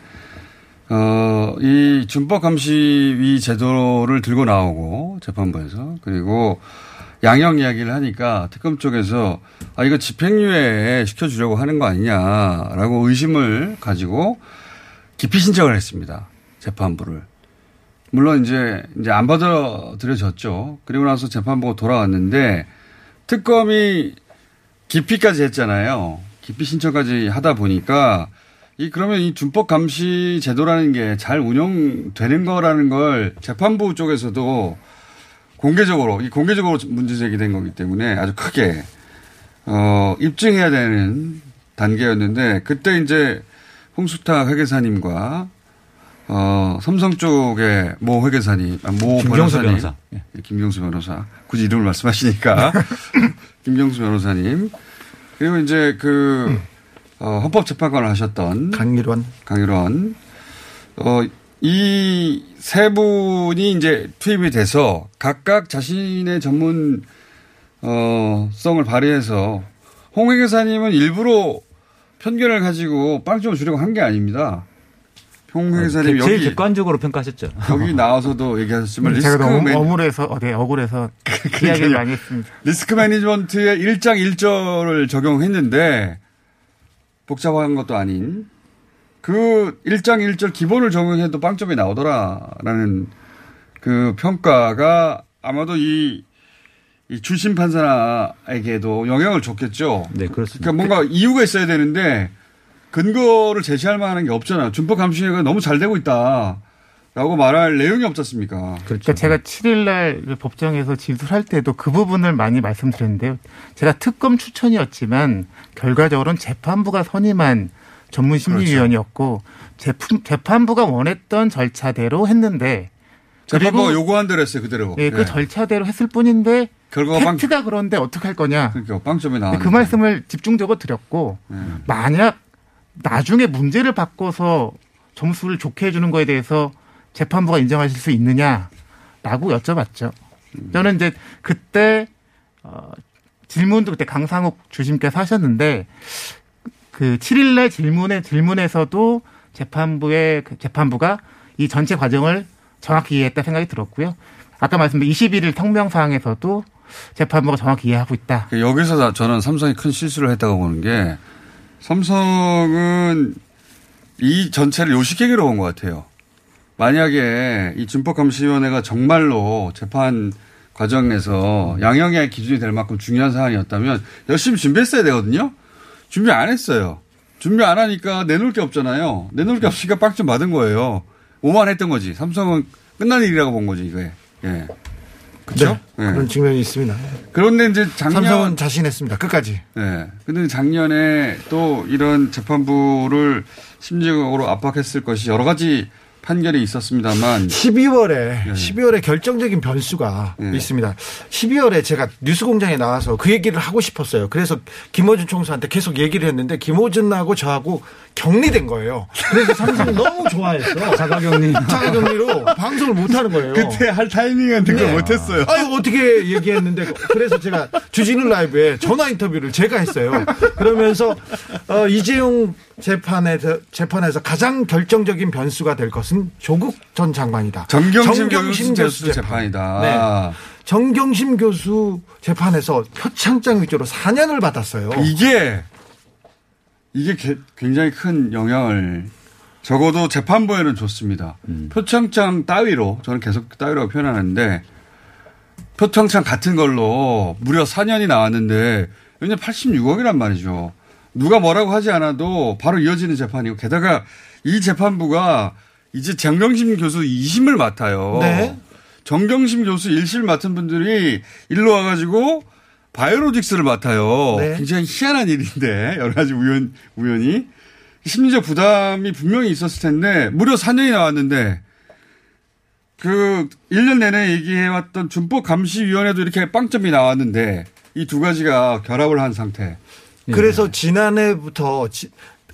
어, 이 준법감시위 제도를 들고 나오고 재판부에서 그리고 양형 이야기를 하니까 특검 쪽에서 아 이거 집행유예 시켜주려고 하는 거 아니냐라고 의심을 가지고 기피 신청을 했습니다 재판부를 물론 이제 이제 안 받아들여졌죠 그리고 나서 재판부가 돌아왔는데 특검이 기피까지 했잖아요. 기피 신청까지 하다 보니까 이 그러면 이 준법 감시 제도라는 게 잘 운영되는 거라는 걸 재판부 쪽에서도 공개적으로 이 공개적으로 문제 제기된 거기 때문에 아주 크게 어 입증해야 되는 단계였는데 그때 이제 홍수탁 회계사님과 어 삼성 쪽의 모 회계사님, 아, 모 김경수 변호사님, 변호사. 예, 김경수 변호사. 굳이 이름을 말씀하시니까. <laughs> 김경수 변호사님. 그리고 이제 그 어, 헌법재판관을 하셨던 강일원. 강일원. 어 이 세 분이 이제 투입이 돼서 각각 자신의 전문 어 성을 발휘해서 홍 회계사님은 일부러 편견을 가지고 빵점을 주려고 한 게 아닙니다. 홍 회계사님 제일 여기 객관적으로 평가하셨죠. 여기 나와서도 얘기하셨지만 제가 리스크 너무 매니- 억울해서 어, 네, 억울해서 <laughs> 이야기를 많이 했습니다. 리스크 매니지먼트의 1장 1절을 적용했는데 복잡한 것도 아닌 그 1장 1절 기본을 적용해도 빵점이 나오더라라는 그 평가가 아마도 이, 이 주심 판사에게도 영향을 줬겠죠. 네, 그렇습니다. 그러니까 뭔가 이유가 있어야 되는데 근거를 제시할 만한 게 없잖아요. 준법 감시가 너무 잘 되고 있다. 라고 말할 내용이 없지 않습니까? 그러니까 제가 7일날 법정에서 진술할 때도 그 부분을 많이 말씀드렸는데요. 제가 특검 추천이었지만 결과적으로는 재판부가 선임한 전문 심리위원이었고 재품- 재판부가 원했던 절차대로 했는데 재판부가 그리고- 요구한 대로 했어요, 그대로. 예, 그 예. 절차대로 했을 뿐인데 결과가 빵, 팩트가 그런데 어떻게 할 거냐. 그러니까 빵점이 그 나왔는데. 말씀을 집중적으로 드렸고 만약 나중에 문제를 바꿔서 점수를 좋게 해주는 거에 대해서 재판부가 인정하실 수 있느냐라고 여쭤봤죠. 저는 이제 그때 어, 질문도 그때 강상욱 주심께서 하셨는데 그 7일날 질문의 질문에서도 재판부의 그 재판부가 이 전체 과정을 정확히 이해했다 생각이 들었고요. 아까 말씀드린 21일 성명 사항에서도 재판부가 정확히 이해하고 있다. 그 여기서 다 저는 삼성이 큰 실수를 했다고 보는 게 삼성은 이 전체를 요식행위로 본것 같아요. 만약에 이 준법감시위원회가 정말로 재판 과정에서 양형의 기준이 될 만큼 중요한 사안이었다면 열심히 준비했어야 되거든요. 준비 안 했어요. 준비 안 하니까 내놓을 게 없잖아요. 내놓을 게 없으니까 빵점 받은 거예요. 오만했던 거지. 삼성은 끝난 일이라고 본 거지 이거에. 예. 그렇죠? 네, 그런 측면이 있습니다. 그런데 이제 작년 삼성은 자신했습니다. 끝까지. 네. 근데 작년에 또 이런 재판부를 심리적으로 압박했을 것이 여러 가지 판결이 있었습니다만 12월에 12월에 결정적인 변수가 있습니다. 12월에 제가 뉴스공장에 나와서 그 얘기를 하고 싶었어요. 그래서 김호준 총수한테 계속 얘기를 했는데 김호준하고 저하고 격리된 거예요. 그래서 삼성 <laughs> 너무 좋아했어. 자가격리. 자가격리로 방송을 못 하는 거예요. 그때 할 타이밍은 그걸 못했어요. 아유 어떻게 얘기했는데 그래서 제가 주진우 라이브에 전화 인터뷰를 제가 했어요. 그러면서 어, 이재용 재판에서 재판에서 가장 결정적인 변수가 될 것은 조국 전 장관이다. 정경심 교수 재판 이다. 네. 정경심 교수 재판에서 표창장 위조로 4년을 받았어요. 이게 이게 게- 굉장히 큰 영향을 적어도 재판부에는 줬습니다. 표창장 따위로 저는 계속 따위라고 표현하는데 표창장 같은 걸로 무려 4년이 나왔는데 왜냐 86억이란 말이죠. 누가 뭐라고 하지 않아도 바로 이어지는 재판이고 게다가 이 재판부가 이제 정경심 교수 2심을 맡아요. 네. 정경심 교수 1심 맡은 분들이 일로 와가지고 바이오로직스를 맡아요. 네. 굉장히 희한한 일인데 여러 가지 우연 우연히 심리적 부담이 분명히 있었을 텐데 무려 4년이 나왔는데 그 1년 내내 얘기해왔던 준법 감시위원회도 이렇게 빵점이 나왔는데 이 두 가지가 결합을 한 상태. 그래서 지난해부터 지-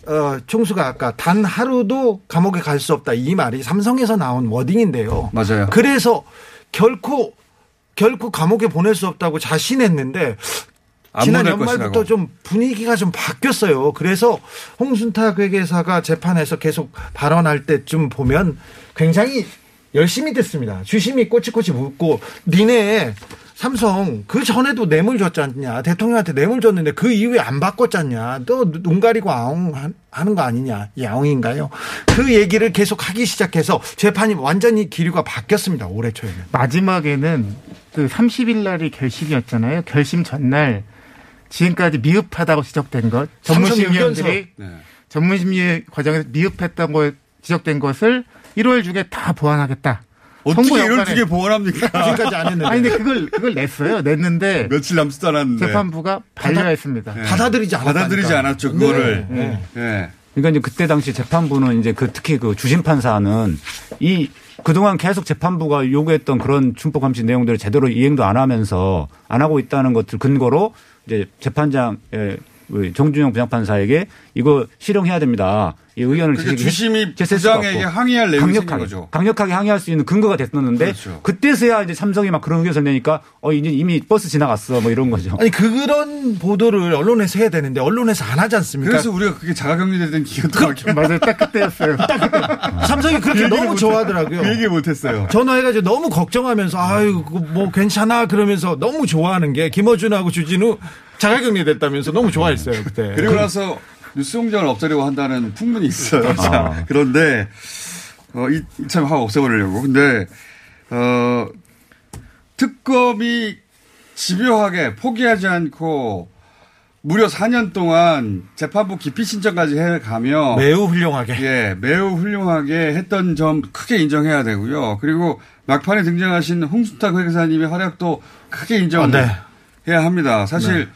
어, 총수가 아까 단 하루도 감옥에 갈 수 없다 이 말이 삼성에서 나온 워딩인데요. 맞아요. 그래서 결코 결코 감옥에 보낼 수 없다고 자신했는데 안 지난 연말부터 것이라고. 좀 분위기가 좀 바뀌었어요. 그래서 홍순탁 회계사가 재판에서 계속 발언할 때쯤 보면 굉장히 열심히 됐습니다. 주심이 꼬치꼬치 묻고 니네 삼성 그 전에도 뇌물 줬잖냐 대통령한테 뇌물 줬는데 그 이후에 안 바꿨잖냐 또 눈 가리고 아웅 한- 하는 거 아니냐 이 아웅인가요? 그 얘기를 계속 하기 시작해서 재판이 완전히 기류가 바뀌었습니다 올해 초에는 마지막에는 그 30일 날이 결심이었잖아요. 결심 전날 지금까지 미흡하다고 지적된 것 전문심의위원들이 네. 전문심의 과정에서 미흡했던 거 지적된 것을 1월 중에 다 보완하겠다. 어떻게 선거 1월 연간에- 중에 보완합니까? 지금까지 안 했는데. 아니 근데 그걸 그걸 냈어요. 냈는데 며칠 남지도 않았는데 재판부가 반려했습니다. 네. 받아들이지 않았다니까. 받아들이지 않았죠 그거를. 네. 네. 그러니까 이제 그때 당시 재판부는 이제 그 특히 그 주심 판사는 이 그동안 계속 재판부가 요구했던 그런 준법 감시 내용들을 제대로 이행도 안 하면서 안 하고 있다는 것들 근거로 이제 재판장 예, 우리 정준영 부장판사에게 이거 실형해야 됩니다. 이 의견을 그러니까 제시했- 주심이 부장에게. 항의할 내용이 강력하게, 거죠. 강력하게 항의할 수 있는 근거가 됐었는데 그렇죠. 그때서야 이제 삼성이 막 그런 의견을 내니까 어 이제 이미 버스 지나갔어 뭐 이런 거죠. 아니 그런 보도를 언론에서 해야 되는데 언론에서 안 하지 않습니까? 그래서 우리가 그게 자가격리되던 기간도 그, 맞아요. 딱 그때였어요. <laughs> 삼성이 그렇게 얘기를 너무 못- 좋아하더라고요. 그 얘기 못했어요. 전화해가지고 너무 걱정하면서 아유 뭐 괜찮아 그러면서 너무 좋아하는 게 김어준하고 주진우 자가격리 됐다면서 너무 좋아했어요 그때. <laughs> 그리고 나서 뉴스 공장을 없애려고 한다는 풍문이 있어요. 아. 자, 그런데 어, 이, 참 하고 없애버리려고. 근데 어, 특검이 집요하게 포기하지 않고 무려 4년 동안 재판부 기피 신청까지 해가며 매우 훌륭하게. 예, 매우 훌륭하게 했던 점 크게 인정해야 되고요. 그리고 막판에 등장하신 홍순탁 회계사님의 활약도 크게 인정해야 네. 합니다. 사실 네.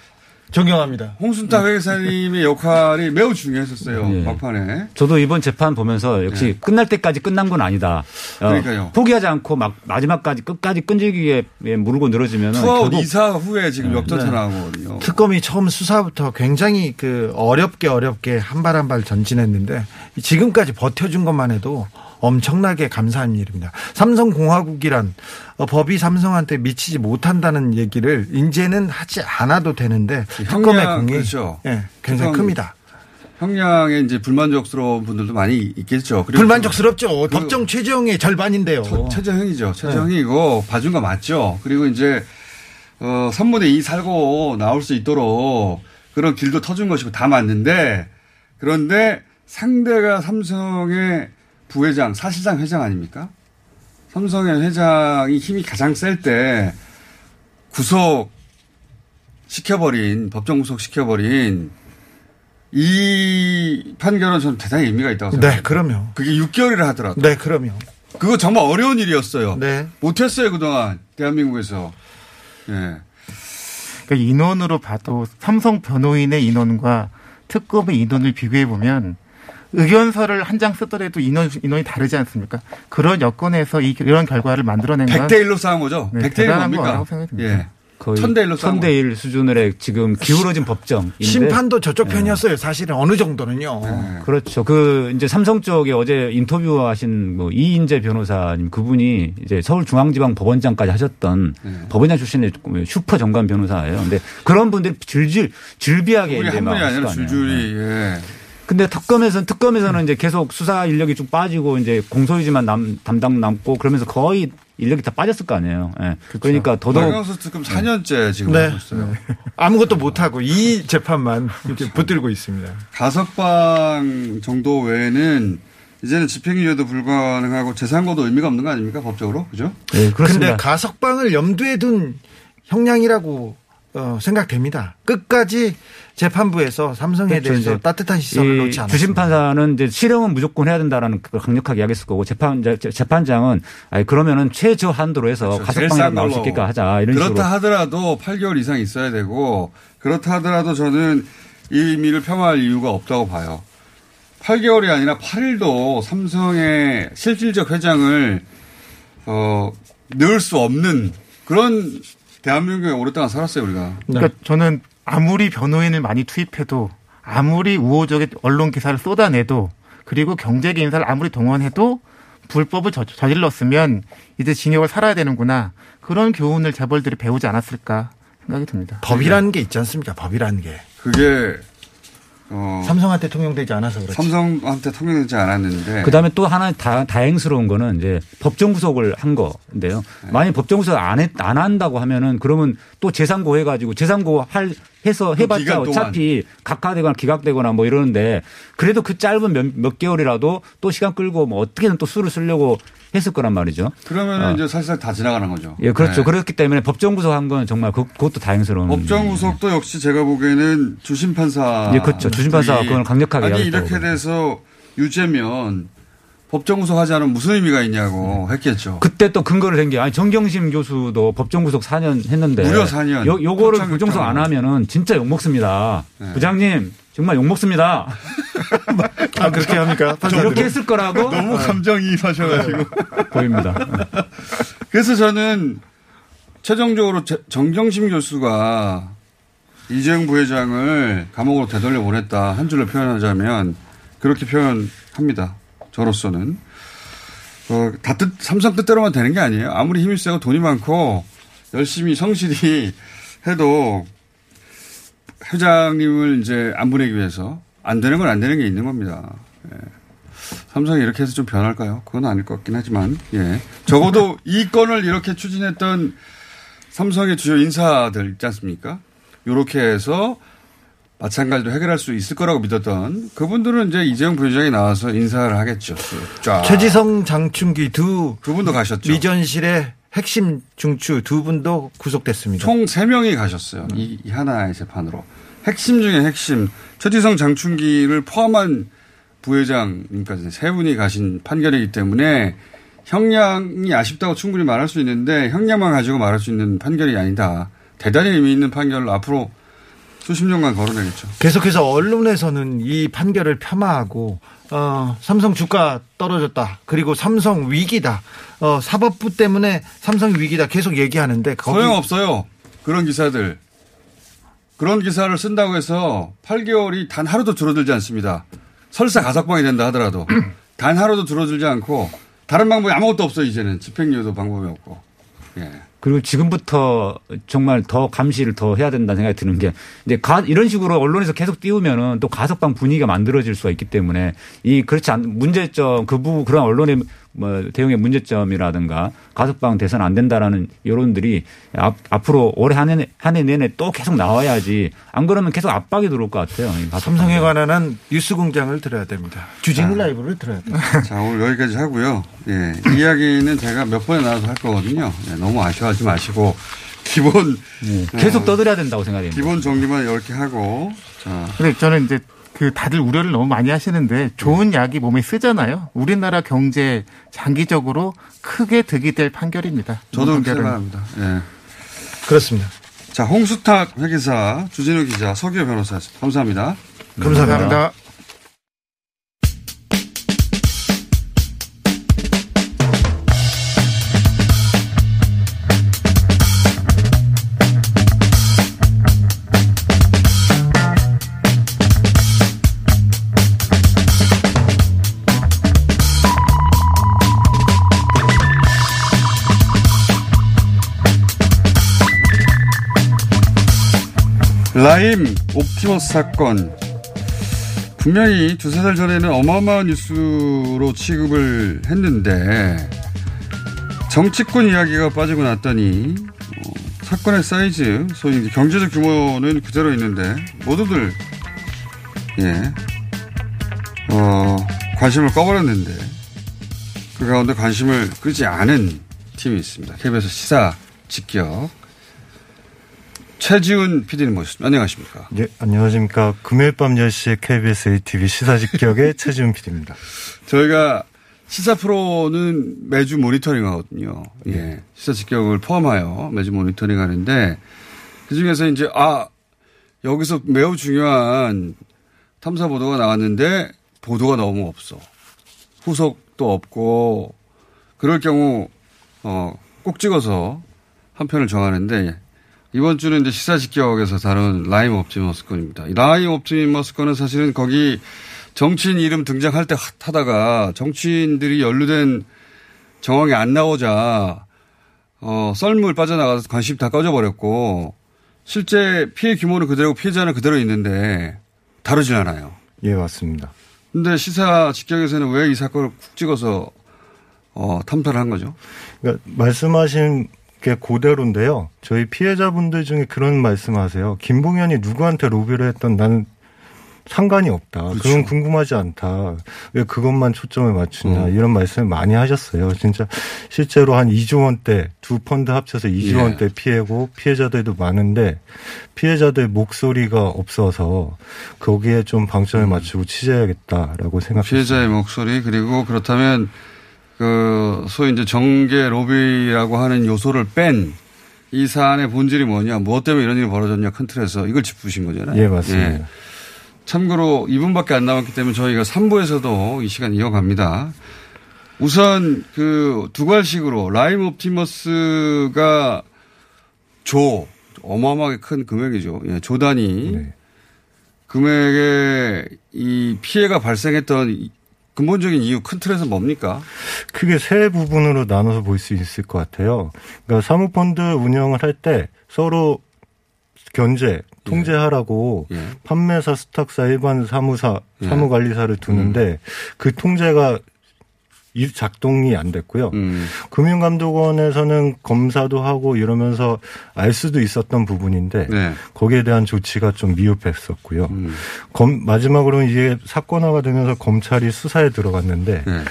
존경합니다. 홍순탁 회계사님의 역할이 매우 중요했었어요. 예. 막판에. 저도 이번 재판 보면서 역시 끝날 때까지 끝난 건 아니다. 어, 네. 그러니까요. 포기하지 않고 막 마지막까지 끝까지 끈질기게 물고 늘어지면 투아웃 이사 후에 지금 네. 역전타 네. 나오거든요. 특검이 처음 수사부터 굉장히 그 어렵게 어렵게 한 발 한 발 전진했는데 지금까지 버텨준 것만 해도 엄청나게 감사한 일입니다. 삼성공화국이란 어, 법이 삼성한테 미치지 못한다는 얘기를 이제는 하지 않아도 되는데 특검의 공이 그렇죠. 예, 굉장히 특검 큽니다. 형량에 이제 불만족스러운 분들도 많이 있겠죠. 불만족스럽죠. 그- 법정 최저형의 절반인데요. 처- 최저형이죠. 최저형이고 봐준 거 맞죠. 그리고 이제 어 3분의 2 살고 나올 수 있도록 그런 길도 터준 것이고 다 맞는데 그런데 상대가 삼성의 부회장 사실상 회장 아닙니까? 삼성의 회장이 힘이 가장 셀 때 구속 시켜버린 법정 구속 시켜버린 이 판결은 저는 대단히 의미가 있다고 생각합니다. 네, 그럼요. 그게 6개월이라 하더라도. 네, 그럼요. 그거 정말 어려운 일이었어요. 네. 못했어요 그동안 대한민국에서. 예. 그러니까 인원으로 봐도 삼성 변호인의 인원과 특검의 인원을 비교해 보면 의견서를 한 장 쓰더라도 인원 인원이 다르지 않습니까? 그런 여건에서 이, 이런 결과를 만들어낸 건 100대 1로 싸운 거죠. 네, 100대 1이 대단한 뭡니까? 예. 거의 천대 일로 싸운 천대 일 수준의 지금 기울어진 법정인데 심판도 저쪽 편이었어요. 사실은 어느 정도는요. 네. 그렇죠. 그 이제 삼성 쪽에 어제 인터뷰하신 뭐 이인재 변호사님 그분이 이제 서울중앙지방법원장까지 하셨던 네. 법원장 출신의 슈퍼 정관 변호사예요. 근데 그런 분들이 질질 질비하게 우리 이제 한막 분이 아니라. 줄줄이. 예. 근데 특검에서는 특검에서는 이제 계속 수사 인력이 쭉 빠지고 이제 공소유지만 남, 담당 남고 그러면서 거의 인력이 다 빠졌을 거 아니에요. 예. 그러니까 더더욱 박영수 특검 4년째 지금 네. 하고 있어요. 아무것도 못 하고 이 재판만 이렇게 붙들고 있습니다. 가석방 정도 외에는 이제는 집행유예도 불가능하고 재산고도 의미가 없는 거 아닙니까 법적으로 그죠? 네, 근데 가석방을 염두에 둔 형량이라고 어, 생각됩니다. 끝까지 재판부에서 삼성에 그렇죠. 대해서 따뜻한 시선을 이 놓지 않았습니다. 주심 판사는 이제 실형은 무조건 해야 된다라는 걸 강력하게 이야기했을 거고 재판 재판장은 아니 그러면은 최저 한도로 해서 그렇죠. 싼 나올 수. 있게끔 하자 이런 그렇다 식으로 하더라도 8개월 이상 있어야 되고 그렇다 하더라도 저는 이 의미를 폄하할 이유가 없다고 봐요. 8개월이 아니라 8일도 삼성의 실질적 회장을 어, 넣을 수 없는 그런 대한민국에 오랫동안 살았어요 우리가. 그러니까 저는 아무리 변호인을 많이 투입해도 아무리 우호적인 언론 기사를 쏟아내도 그리고 경제계 인사를 아무리 동원해도 불법을 저, 저질렀으면 이제 징역을 살아야 되는구나 그런 교훈을 재벌들이 배우지 않았을까 생각이 듭니다. 법이라는 게 있지 않습니까? 법이라는 게. 그게 어, 삼성한테 통용되지 않아서 그렇지. 삼성한테 통용되지 않았는데 그다음에 또 하나 다, 다행스러운 거는 이제 법정 구속을 한 건데요. 네. 만약 법정 구속 안, 했, 안 한다고 하면은 그러면 또 재상고 해 가지고 재상고 할 해서 해봤자 그 동안. 어차피 각하되거나 기각되거나 뭐 이러는데 그래도 그 짧은 몇, 몇 개월이라도 또 시간 끌고 뭐 어떻게든 또 수를 쓰려고 했을 거란 말이죠. 그러면은 어. 이제 사실상 다 지나가는 거죠. 예, 그렇죠. 네. 그렇기 때문에 법정 구속한 건 정말 그, 그것도 다행스러운. 법정 구속도 역시 제가 보기에는 주심 판사. 예, 그렇죠. 주심 판사가 그걸 강력하게 아니 이렇게 돼서 유죄면 법정 구속하지 않으면 무슨 의미가 있냐고 했겠죠. 그때 또 근거를 댄 게 아니 정경심 교수도 법정 구속 4년 했는데 무려 4년. 요 요거를 법정 부정석 안 하면은 진짜 욕 먹습니다. 부장님 정말 욕 먹습니다. <laughs> 아 그렇게 합니까? 이렇게 했을 거라고 너무 감정이입하셔가지고 보입니다. 그래서 저는 최종적으로 제- 정경심 교수가 이재용 부회장을 감옥으로 되돌려 보냈다 한 줄로 표현하자면 그렇게 표현합니다. 저로서는 어, 다 뜻, 삼성 뜻대로만 되는 게 아니에요. 아무리 힘이 세고 돈이 많고 열심히 성실히 해도 회장님을 이제 안 보내기 위해서 안 되는 건 안 되는 게 있는 겁니다. 예. 삼성이 이렇게 해서 좀 변할까요? 그건 아닐 것 같긴 하지만, 예. 적어도 이 건을 이렇게 추진했던 삼성의 주요 인사들 있지 않습니까? 요렇게 해서 마찬가지로 해결할 수 있을 거라고 믿었던 그분들은 이제 이재용 부회장이 나와서 인사를 하겠죠. 쫙. 최지성, 장충기 두 그분도 가셨죠. 미전실의 핵심 중추 두 분도 구속됐습니다. 총 3명이 가셨어요. 이, 이 하나의 재판으로. 핵심 중에 핵심. 최지성 장충기를 포함한 부회장님까지 세 분이 가신 판결이기 때문에 형량이 아쉽다고 충분히 말할 수 있는데 형량만 가지고 말할 수 있는 판결이 아니다. 대단히 의미 있는 판결을 앞으로 수십 년간 걸어내겠죠. 계속해서 언론에서는 이 판결을 폄하하고 어, 삼성 주가 떨어졌다. 그리고 삼성 위기다. 어, 사법부 때문에 삼성 위기다. 계속 얘기하는데 거기 소용 없어요. 그런 기사들. 그런 기사를 쓴다고 해서 8개월이 단 하루도 줄어들지 않습니다. 설사 가석방이 된다 하더라도 <clears throat> 단 하루도 줄어들지 않고 다른 방법이 아무것도 없어요. 이제는 집행유예도 방법이 없고. 예. 그리고 지금부터 정말 더 감시를 더 해야 된다는 생각이 드는 게 이제 가, 이런 식으로 언론에서 계속 띄우면은 또 가석방 분위기가 만들어질 수가 있기 때문에 이 그렇지 않 문제점 그 부분 그런 언론의 뭐 대응의 문제점이라든가 가석방 돼선 안 된다라는 여론들이 앞, 앞으로 올해 한 해 한 해 내내 또 계속 나와야지 안 그러면 계속 압박이 들어올 것 같아요. 삼성에 관한 한 뉴스 공장을 들어야 됩니다. 주진우 자. 라이브를 들어야 돼요. <laughs> 자, 오늘 여기까지 하고요. 예. 이 이야기는 제가 몇 번에 나와서 할 거거든요. 예, 너무 아쉬워하지 마시고 기본 계속 어, 떠들어야 된다고 생각합니다. 기본 정리만 이렇게 하고 자, 근데 저는 이제 그 다들 우려를 너무 많이 하시는데 좋은 약이 몸에 쓰잖아요. 우리나라 경제 장기적으로 크게 득이 될 판결입니다. 저도. 생각합니다. 예. 그렇습니다. 자, 홍수탁 회계사, 주진우 기자, 서기호 변호사였습니다. 감사합니다. 감사합니다. 라임 옵티머스 사건. 분명히 두세 달 전에는 어마어마한 뉴스로 취급을 했는데 정치권 이야기가 빠지고 났더니 어, 사건의 사이즈, 소위 경제적 규모는 그대로 있는데 모두들 예, 어, 관심을 꺼버렸는데 그 가운데 관심을 끄지 않은 팀이 있습니다. KBS 시사 직격 최지훈 PD님 모셨습니다. 안녕하십니까. 예, 안녕하십니까. 금요일 밤 10시에 KBS ATV 시사 직격의 <laughs> 최지훈 PD입니다. 저희가 시사 프로는 매주 모니터링 하거든요. 예. 시사 직격을 포함하여 매주 모니터링 하는데 그 중에서 이제 아, 여기서 매우 중요한 탐사 보도가 나왔는데 보도가 너무 없어. 후속도 없고 그럴 경우 어, 콕 찍어서 한 편을 정하는데 이번 주는 이제 시사 직격에서 다룬 라임 옵티머스 건입니다. 이 라임 옵티머스 건은 사실은 거기 정치인 이름 등장할 때 핫하다가 정치인들이 연루된 정황이 안 나오자 어, 썰물 빠져나가서 관심 다 꺼져버렸고 실제 피해 규모는 그대로 피해자는 그대로 있는데 다루질 않아요. 예, 맞습니다. 근데 시사 직격에서는 왜 이 사건을 쿡 찍어서 어, 탐사를 한 거죠? 그러니까 말씀하신 게 그대로인데요. 저희 피해자분들 중에 그런 말씀하세요. 김봉현이 누구한테 로비를 했던 나는 상관이 없다. 그건 궁금하지 않다. 왜 그것만 초점을 맞추냐. 음. 이런 말씀을 많이 하셨어요. 진짜 실제로 한 2조 원대 두 펀드 합쳐서 2조 예. 원대 피해고 피해자들도 많은데 피해자들 목소리가 없어서 거기에 좀 방점을 맞추고 취재해야겠다라고 생각했습니다. 피해자의 목소리 그리고 그렇다면 그 소위 이제 정계 로비라고 하는 요소를 뺀 이 사안의 본질이 뭐냐, 무엇 때문에 이런 일이 벌어졌냐 큰 틀에서 이걸 짚으신 거잖아요. 예, 맞습니다. 참고로 2분밖에 안 남았기 때문에 저희가 3부에서도 이 시간 이어갑니다. 우선 그 두괄식으로 라임 옵티머스가 조 어마어마하게 큰 금액이죠. 예, 조 단위 금액에 이 피해가 발생했던 이 근본적인 이유 큰 틀에서 뭡니까? 크게 세 부분으로 나눠서 볼 수 있을 것 같아요. 그러니까 사모펀드 운영을 할 때 서로 견제, 통제하라고 판매사, 스탁사, 일반 사무사, 예. 사무관리사를 두는데 그 통제가 이- 작동이 안 됐고요. 음. 금융감독원에서는 검사도 하고 이러면서 알 수도 있었던 부분인데 네. 거기에 대한 조치가 좀 미흡했었고요. 음. 검, 마지막으로는 이게 사건화가 되면서 검찰이 수사에 들어갔는데 네.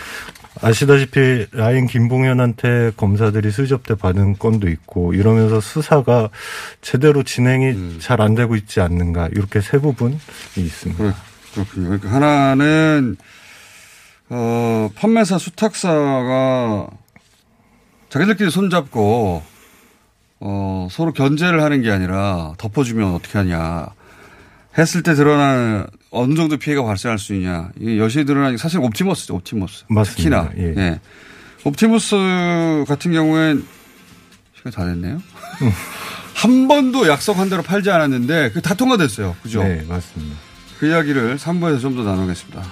아시다시피 라인 김봉현한테 검사들이 수접대 받은 건도 있고 이러면서 수사가 제대로 진행이 음. 잘안 되고 있지 않는가 이렇게 세 부분이 있습니다. 그렇군요. 그러니까 하나는 어, 판매사 수탁사가 자기들끼리 손잡고 어, 서로 견제를 하는 게 아니라 덮어주면 어떻게 하냐 했을 때 드러나는 어느 정도 피해가 발생할 수 있냐 이게 여실히 드러나는 게 사실 옵티머스죠 옵티머스 맞습니다. 특히나 예. 예. 옵티머스 같은 경우엔 시간 다 됐네요. 한 번도 약속한 대로 팔지 않았는데 그다 통과됐어요. 그죠? 네, 맞습니다. 그 이야기를 3부에서 좀 더 나누겠습니다.